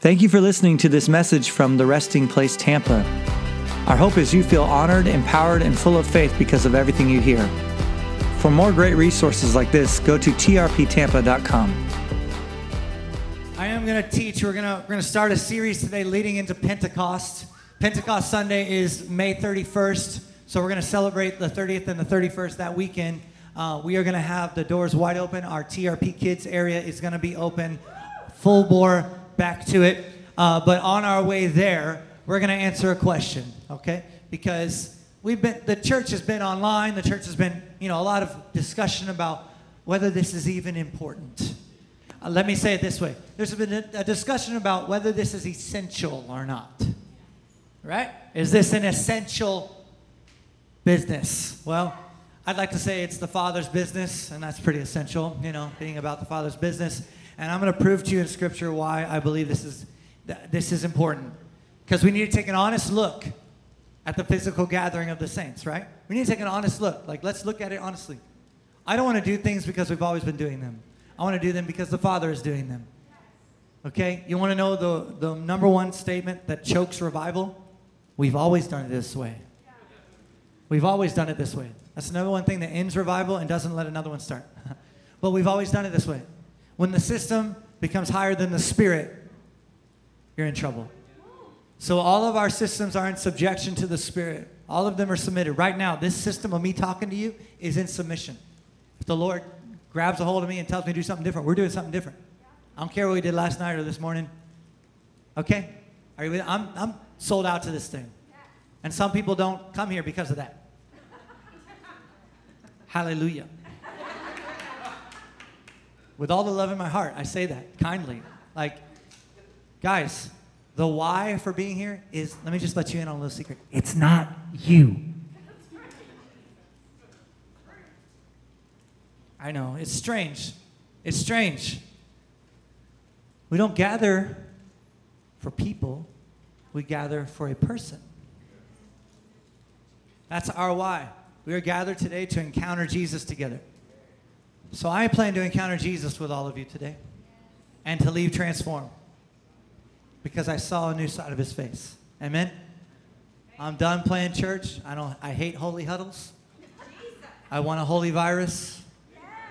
Thank you for listening to this message from the Resting Place Tampa. Our hope is you feel honored, empowered, and full of faith because of everything you hear. For more great resources like this, go to trptampa.com. I am going to teach. We're going to we're going to start a series today leading into Pentecost. Pentecost Sunday is May 31st, so we're going to celebrate the 30th and the 31st that weekend. Uh, we are going to have the doors wide open. Our TRP Kids area is going to be open, full bore, back to it. Uh, but on our way there, we're going to answer a question, okay? Because we've been the church has been online. The church has been, you know, a lot of discussion about whether this is even important. Uh, let me say it this way: There's been a, a discussion about whether this is essential or not. Right? Is this an essential business? Well, I'd like to say it's the Father's business, and that's pretty essential, you know, being about the Father's business. And I'm going to prove to you in Scripture why I believe this is, this is important. Because we need to take an honest look at the physical gathering of the saints, right? We need to take an honest look. Like, let's look at it honestly. I don't want to do things because we've always been doing them. I want to do them because the Father is doing them. Okay? You want to know the, the number one statement that chokes revival? We've always done it this way. We've always done it this way. That's the number one thing that ends revival and doesn't let another one start. but we've always done it this way. When the system becomes higher than the spirit, you're in trouble. So all of our systems are in subjection to the spirit. All of them are submitted. Right now, this system of me talking to you is in submission. If the Lord grabs a hold of me and tells me to do something different, we're doing something different. I don't care what we did last night or this morning. Okay? Are you with, I'm, I'm sold out to this thing. And some people don't come here because of that. Hallelujah. With all the love in my heart, I say that kindly. Like, guys, the why for being here is let me just let you in on a little secret. It's not you. I know, it's strange. It's strange. We don't gather for people, we gather for a person. That's our why. We are gathered today to encounter Jesus together. So I plan to encounter Jesus with all of you today and to leave transformed because I saw a new side of his face. Amen. I'm done playing church. I don't I hate holy huddles. I want a holy virus.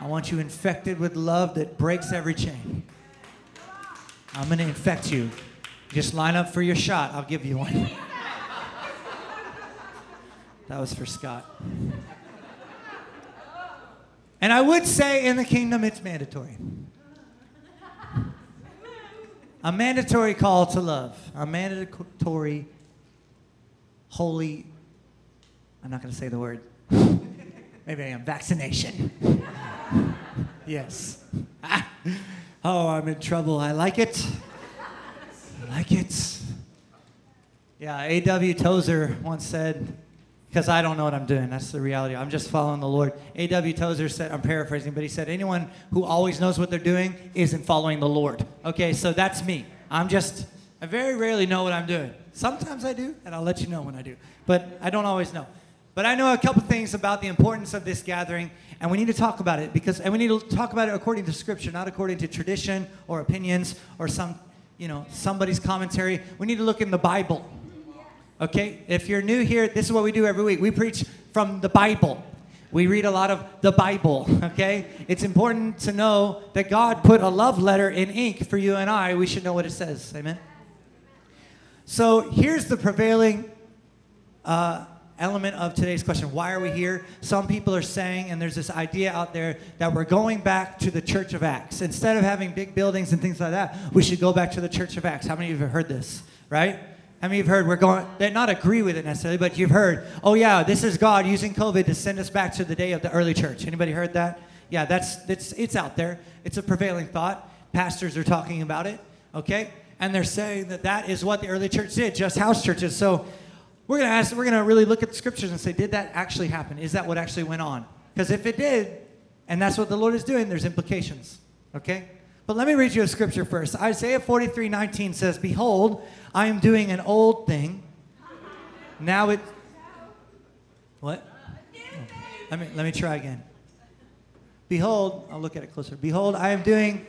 I want you infected with love that breaks every chain. I'm going to infect you. Just line up for your shot. I'll give you one. that was for Scott. And I would say in the kingdom it's mandatory. A mandatory call to love. A mandatory, holy, I'm not going to say the word. Maybe I am. Vaccination. yes. Ah. oh, I'm in trouble. I like it. I like it. Yeah, A.W. Tozer once said, because I don't know what I'm doing. That's the reality. I'm just following the Lord. A.W. Tozer said, I'm paraphrasing, but he said, anyone who always knows what they're doing isn't following the Lord. Okay, so that's me. I'm just, I very rarely know what I'm doing. Sometimes I do, and I'll let you know when I do, but I don't always know. But I know a couple things about the importance of this gathering, and we need to talk about it because, and we need to talk about it according to Scripture, not according to tradition or opinions or some, you know, somebody's commentary. We need to look in the Bible. Okay? If you're new here, this is what we do every week. We preach from the Bible. We read a lot of the Bible, okay? It's important to know that God put a love letter in ink for you and I. We should know what it says. Amen? So here's the prevailing uh, element of today's question Why are we here? Some people are saying, and there's this idea out there, that we're going back to the Church of Acts. Instead of having big buildings and things like that, we should go back to the Church of Acts. How many of you have heard this, right? How mean, you have heard we're going, they not agree with it necessarily, but you've heard, oh yeah, this is God using COVID to send us back to the day of the early church. Anybody heard that? Yeah, that's, it's, it's out there. It's a prevailing thought. Pastors are talking about it, okay? And they're saying that that is what the early church did, just house churches. So we're going to ask, we're going to really look at the scriptures and say, did that actually happen? Is that what actually went on? Because if it did, and that's what the Lord is doing, there's implications, okay? But let me read you a scripture first. Isaiah 43 19 says, Behold, I am doing an old thing. Now it. What? Let me, let me try again. Behold, I'll look at it closer. Behold, I am doing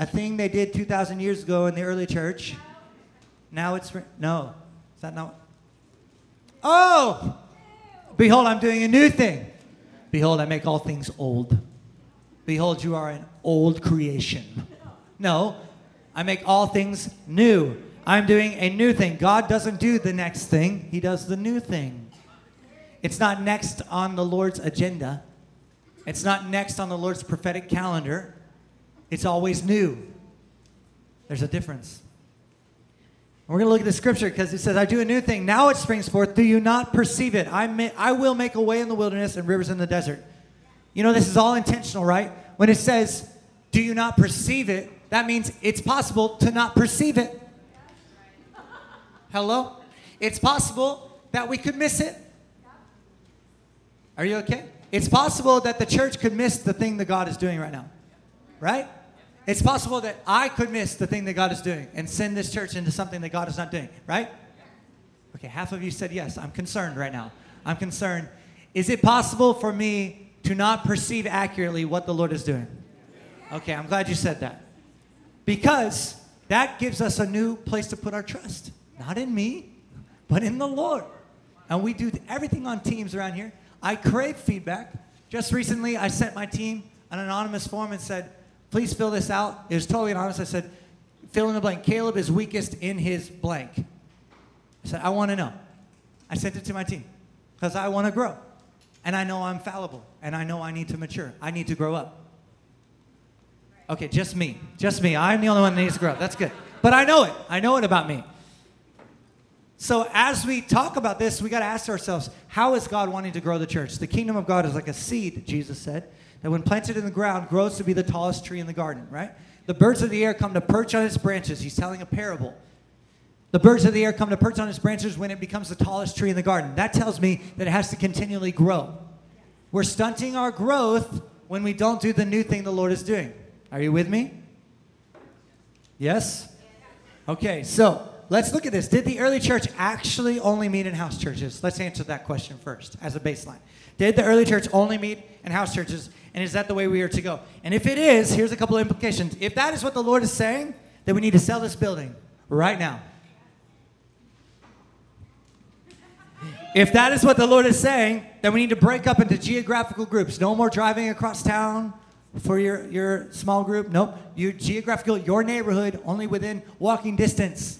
a thing they did 2,000 years ago in the early church. Now it's, no. Is that not? Oh! Behold, I'm doing a new thing. Behold, I make all things old. Behold, you are an old creation. No, I make all things new. I'm doing a new thing. God doesn't do the next thing, He does the new thing. It's not next on the Lord's agenda, it's not next on the Lord's prophetic calendar. It's always new. There's a difference. We're going to look at the scripture because it says, I do a new thing. Now it springs forth. Do you not perceive it? I, may, I will make a way in the wilderness and rivers in the desert. You know, this is all intentional, right? When it says, Do you not perceive it? That means it's possible to not perceive it. Hello? It's possible that we could miss it. Are you okay? It's possible that the church could miss the thing that God is doing right now. Right? It's possible that I could miss the thing that God is doing and send this church into something that God is not doing, right? Okay, half of you said yes. I'm concerned right now. I'm concerned. Is it possible for me to not perceive accurately what the Lord is doing? Okay, I'm glad you said that. Because that gives us a new place to put our trust. Not in me, but in the Lord. And we do everything on teams around here. I crave feedback. Just recently, I sent my team an anonymous form and said, please fill this out. It was totally anonymous. I said, fill in the blank. Caleb is weakest in his blank. I said, I want to know. I sent it to my team because I want to grow. And I know I'm fallible. And I know I need to mature. I need to grow up. Okay, just me. Just me. I'm the only one that needs to grow up. That's good. But I know it. I know it about me. So as we talk about this, we got to ask ourselves, how is God wanting to grow the church? The kingdom of God is like a seed, Jesus said that when planted in the ground grows to be the tallest tree in the garden, right? The birds of the air come to perch on its branches. He's telling a parable. The birds of the air come to perch on its branches when it becomes the tallest tree in the garden. That tells me that it has to continually grow. We're stunting our growth when we don't do the new thing the Lord is doing. Are you with me? Yes? Okay, so let's look at this. Did the early church actually only meet in house churches? Let's answer that question first as a baseline. Did the early church only meet in house churches? And is that the way we are to go? And if it is, here's a couple of implications. If that is what the Lord is saying, then we need to sell this building right now. If that is what the Lord is saying, then we need to break up into geographical groups. No more driving across town for your, your small group. Nope. Your geographical, your neighborhood, only within walking distance.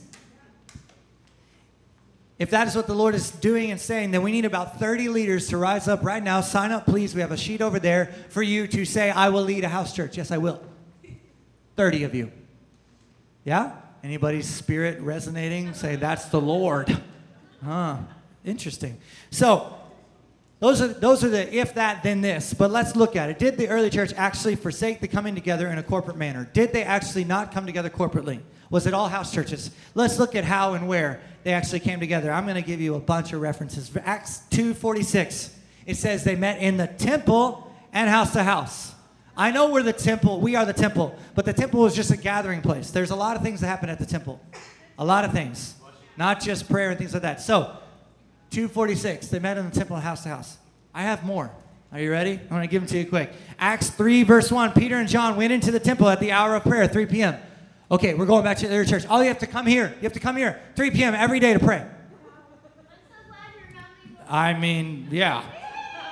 If that is what the Lord is doing and saying, then we need about 30 leaders to rise up right now. Sign up, please. We have a sheet over there for you to say, I will lead a house church. Yes, I will. 30 of you. Yeah? Anybody's spirit resonating? Say, that's the Lord. Huh. Interesting. So, those are, those are the if that, then this. But let's look at it. Did the early church actually forsake the coming together in a corporate manner? Did they actually not come together corporately? Was it all house churches? Let's look at how and where they actually came together. I'm going to give you a bunch of references. Acts 2:46, it says they met in the temple and house to house. I know we're the temple, we are the temple, but the temple was just a gathering place. There's a lot of things that happen at the temple. A lot of things. Not just prayer and things like that. So, 246, they met in the temple house to house. I have more. Are you ready? I'm going to give them to you quick. Acts 3, verse 1. Peter and John went into the temple at the hour of prayer, 3 p.m. Okay, we're going back to the church. All you have to come here. You have to come here 3 p.m. every day to pray. I mean, yeah.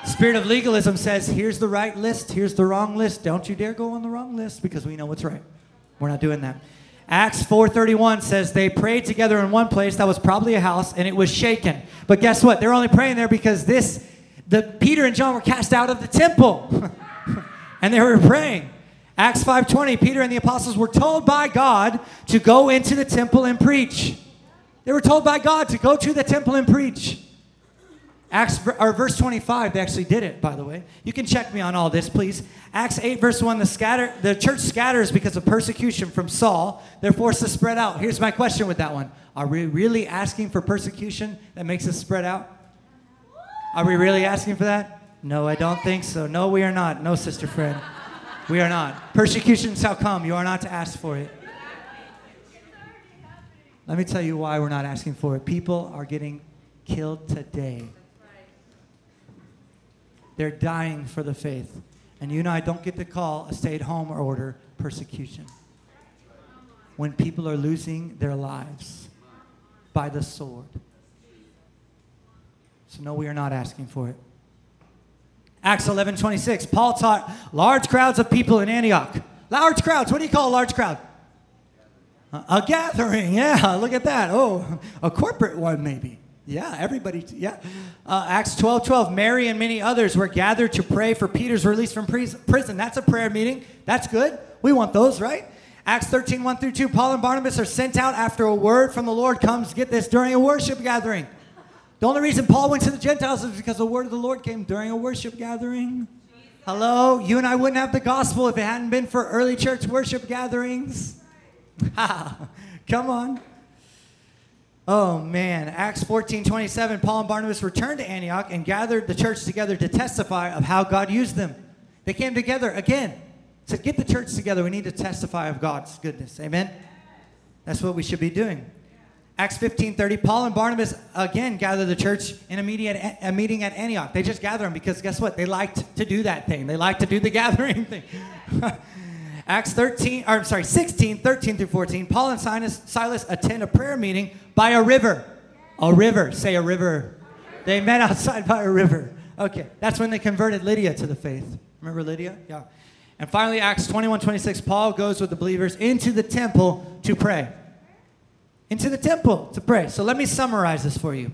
Spirit of legalism says, here's the right list, here's the wrong list. Don't you dare go on the wrong list because we know what's right. We're not doing that. Acts 4:31 says they prayed together in one place that was probably a house and it was shaken. But guess what? They're only praying there because this the Peter and John were cast out of the temple. and they were praying. Acts 5:20, Peter and the apostles were told by God to go into the temple and preach. They were told by God to go to the temple and preach. Acts or verse 25, they actually did it, by the way. You can check me on all this, please. Acts 8, verse 1, the scatter the church scatters because of persecution from Saul. They're forced to spread out. Here's my question with that one. Are we really asking for persecution that makes us spread out? Are we really asking for that? No, I don't think so. No, we are not. No, sister friend. We are not. Persecution shall come. You are not to ask for it. Let me tell you why we're not asking for it. People are getting killed today. They're dying for the faith. And you and I don't get to call a stay at home order persecution. when people are losing their lives by the sword. So, no, we are not asking for it. Acts 11 26. Paul taught large crowds of people in Antioch. Large crowds. What do you call a large crowd? A gathering. Yeah, look at that. Oh, a corporate one, maybe. Yeah, everybody. Yeah. Uh, Acts 12 12. Mary and many others were gathered to pray for Peter's release from prison. That's a prayer meeting. That's good. We want those, right? Acts 13 1 through 2. Paul and Barnabas are sent out after a word from the Lord comes, get this, during a worship gathering. The only reason Paul went to the Gentiles is because the word of the Lord came during a worship gathering. Hello? You and I wouldn't have the gospel if it hadn't been for early church worship gatherings. Come on. Oh man, Acts 14 27, Paul and Barnabas returned to Antioch and gathered the church together to testify of how God used them. They came together again to get the church together. We need to testify of God's goodness. Amen? That's what we should be doing. Acts 15 30, Paul and Barnabas again gather the church in a meeting, at, a meeting at Antioch. They just gather them because guess what? They liked to do that thing. They liked to do the gathering thing. Acts 13, or I'm sorry, 16, 13 through 14, Paul and Silas, Silas attend a prayer meeting by a river. A river. Say a river. They met outside by a river. Okay, that's when they converted Lydia to the faith. Remember Lydia? Yeah. And finally, Acts 21, 26, Paul goes with the believers into the temple to pray into the temple to pray. So let me summarize this for you.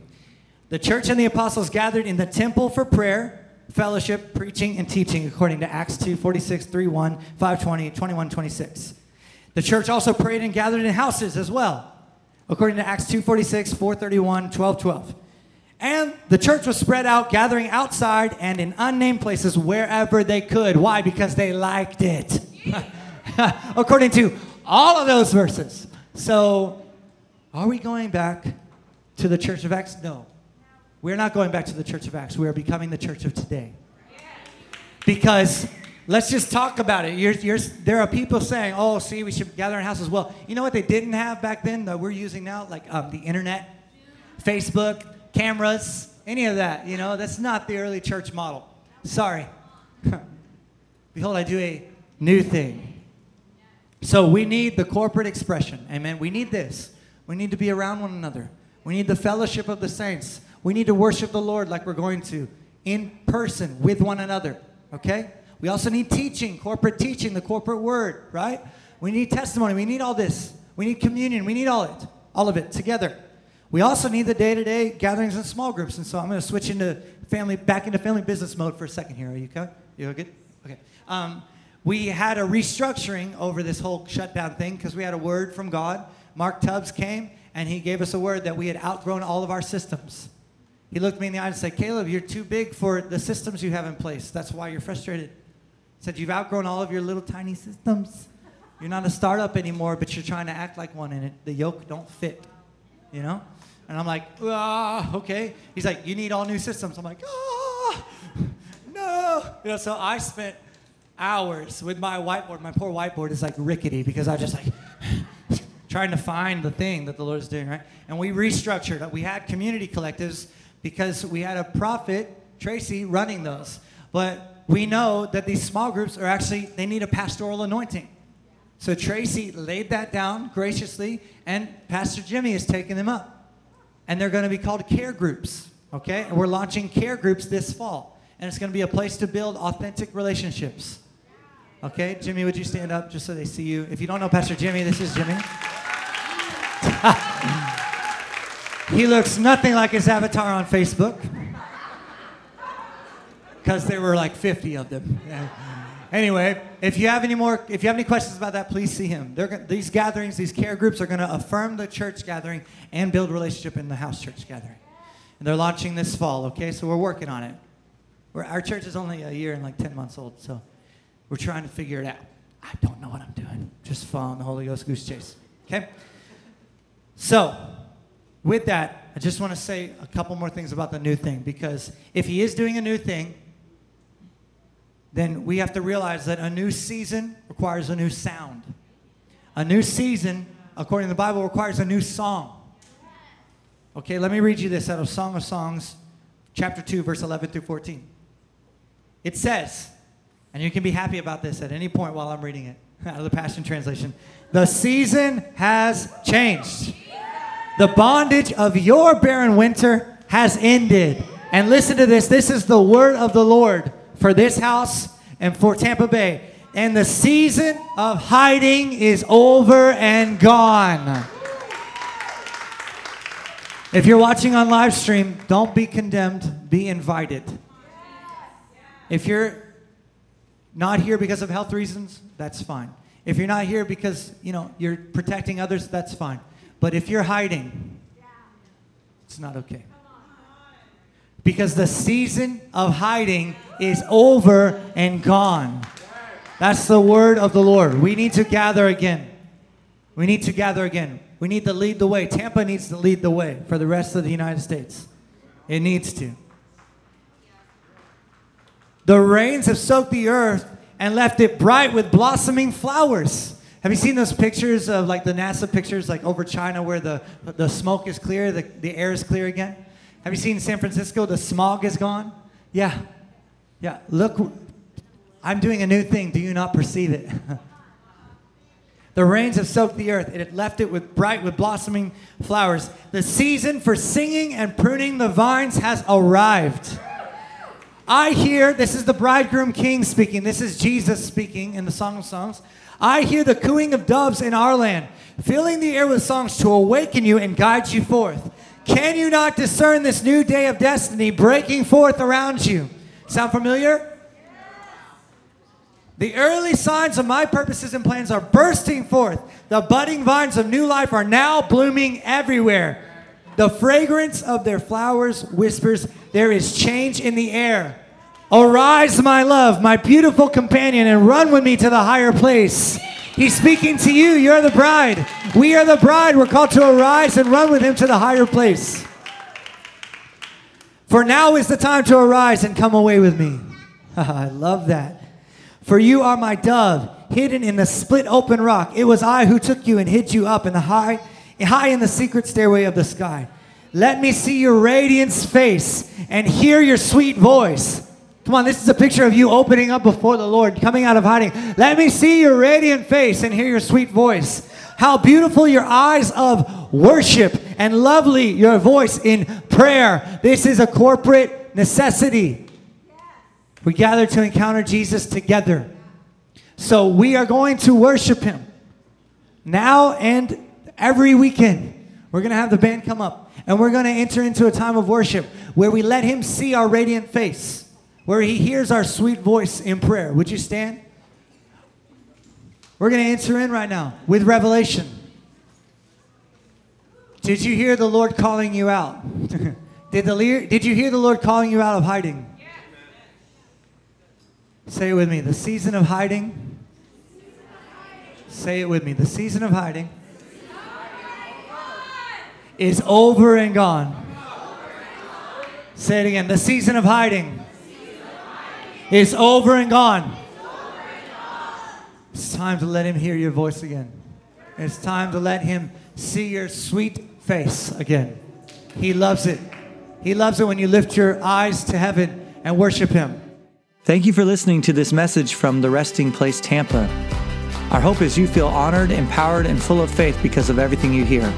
The church and the apostles gathered in the temple for prayer, fellowship, preaching, and teaching, according to Acts 2 46, 3 1, 5 20, 21 26. The church also prayed and gathered in houses as well, according to Acts 2 46, 4 31, 12 12. And the church was spread out, gathering outside and in unnamed places wherever they could. Why? Because they liked it. according to all of those verses. So are we going back to the church of Acts? No. We're not going back to the church of Acts. We are becoming the church of today. Because let's just talk about it. You're, you're, there are people saying, oh, see, we should gather in houses. Well, you know what they didn't have back then that we're using now? Like um, the internet, Facebook, cameras, any of that. You know, that's not the early church model. Sorry. Behold, I do a new thing. So we need the corporate expression. Amen. We need this. We need to be around one another. We need the fellowship of the saints. We need to worship the Lord like we're going to in person with one another. Okay? We also need teaching, corporate teaching, the corporate word, right? We need testimony. We need all this. We need communion. We need all it, all of it together. We also need the day-to-day gatherings and small groups. And so I'm going to switch into family, back into family business mode for a second here. Are you okay? You good? Okay. Um, we had a restructuring over this whole shutdown thing because we had a word from God Mark Tubbs came and he gave us a word that we had outgrown all of our systems. He looked me in the eye and said, Caleb, you're too big for the systems you have in place. That's why you're frustrated. He said, You've outgrown all of your little tiny systems. You're not a startup anymore, but you're trying to act like one, and it, the yoke don't fit. You know? And I'm like, ah, okay. He's like, you need all new systems. I'm like, ah, no. You know, so I spent hours with my whiteboard. My poor whiteboard is like rickety because I just like trying to find the thing that the Lord is doing, right? And we restructured. We had community collectives because we had a prophet, Tracy, running those. But we know that these small groups are actually, they need a pastoral anointing. So Tracy laid that down graciously, and Pastor Jimmy is taking them up. And they're going to be called care groups, okay? And we're launching care groups this fall. And it's going to be a place to build authentic relationships. Okay, Jimmy, would you stand up just so they see you? If you don't know Pastor Jimmy, this is Jimmy. He looks nothing like his avatar on Facebook. Because there were like 50 of them. Anyway, if you have any more, if you have any questions about that, please see him. They're, these gatherings, these care groups are going to affirm the church gathering and build relationship in the house church gathering. And they're launching this fall, okay? So we're working on it. We're, our church is only a year and like 10 months old, so we're trying to figure it out. I don't know what I'm doing. Just following the Holy Ghost goose chase, okay? So, with that, I just want to say a couple more things about the new thing because if he is doing a new thing, then we have to realize that a new season requires a new sound. A new season, according to the Bible, requires a new song. Okay, let me read you this out of Song of Songs, chapter 2, verse 11 through 14. It says, and you can be happy about this at any point while I'm reading it. out of the Passion Translation. The season has changed. The bondage of your barren winter has ended. And listen to this this is the word of the Lord for this house and for Tampa Bay. And the season of hiding is over and gone. If you're watching on live stream, don't be condemned, be invited. If you're not here because of health reasons, that's fine. If you're not here because, you know, you're protecting others, that's fine. But if you're hiding, it's not okay. Because the season of hiding is over and gone. That's the word of the Lord. We need to gather again. We need to gather again. We need to lead the way. Tampa needs to lead the way for the rest of the United States. It needs to. The rains have soaked the earth and left it bright with blossoming flowers. Have you seen those pictures of like the NASA pictures, like over China, where the, the smoke is clear, the, the air is clear again? Have you seen San Francisco, the smog is gone? Yeah. Yeah. Look, I'm doing a new thing. Do you not perceive it? the rains have soaked the earth. It had left it with bright, with blossoming flowers. The season for singing and pruning the vines has arrived. I hear, this is the bridegroom king speaking. This is Jesus speaking in the Song of Songs. I hear the cooing of doves in our land, filling the air with songs to awaken you and guide you forth. Can you not discern this new day of destiny breaking forth around you? Sound familiar? The early signs of my purposes and plans are bursting forth. The budding vines of new life are now blooming everywhere. The fragrance of their flowers whispers, There is change in the air. Arise, my love, my beautiful companion, and run with me to the higher place. He's speaking to you. You're the bride. We are the bride. We're called to arise and run with him to the higher place. For now is the time to arise and come away with me. I love that. For you are my dove, hidden in the split open rock. It was I who took you and hid you up in the high, high in the secret stairway of the sky. Let me see your radiance face and hear your sweet voice. Come on, this is a picture of you opening up before the Lord, coming out of hiding. Let me see your radiant face and hear your sweet voice. How beautiful your eyes of worship and lovely your voice in prayer. This is a corporate necessity. We gather to encounter Jesus together. So we are going to worship him now and every weekend. We're going to have the band come up and we're going to enter into a time of worship where we let him see our radiant face, where he hears our sweet voice in prayer. Would you stand? We're going to answer in right now with revelation. Did you hear the Lord calling you out? did, the, did you hear the Lord calling you out of hiding? Say it with me. The season of hiding. Say it with me. The season of hiding is over and gone. Say it again. The season of hiding is over and gone. It's time to let him hear your voice again. It's time to let him see your sweet face again. He loves it. He loves it when you lift your eyes to heaven and worship him. Thank you for listening to this message from the Resting Place Tampa. Our hope is you feel honored, empowered, and full of faith because of everything you hear.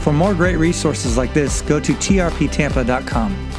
For more great resources like this, go to trptampa.com.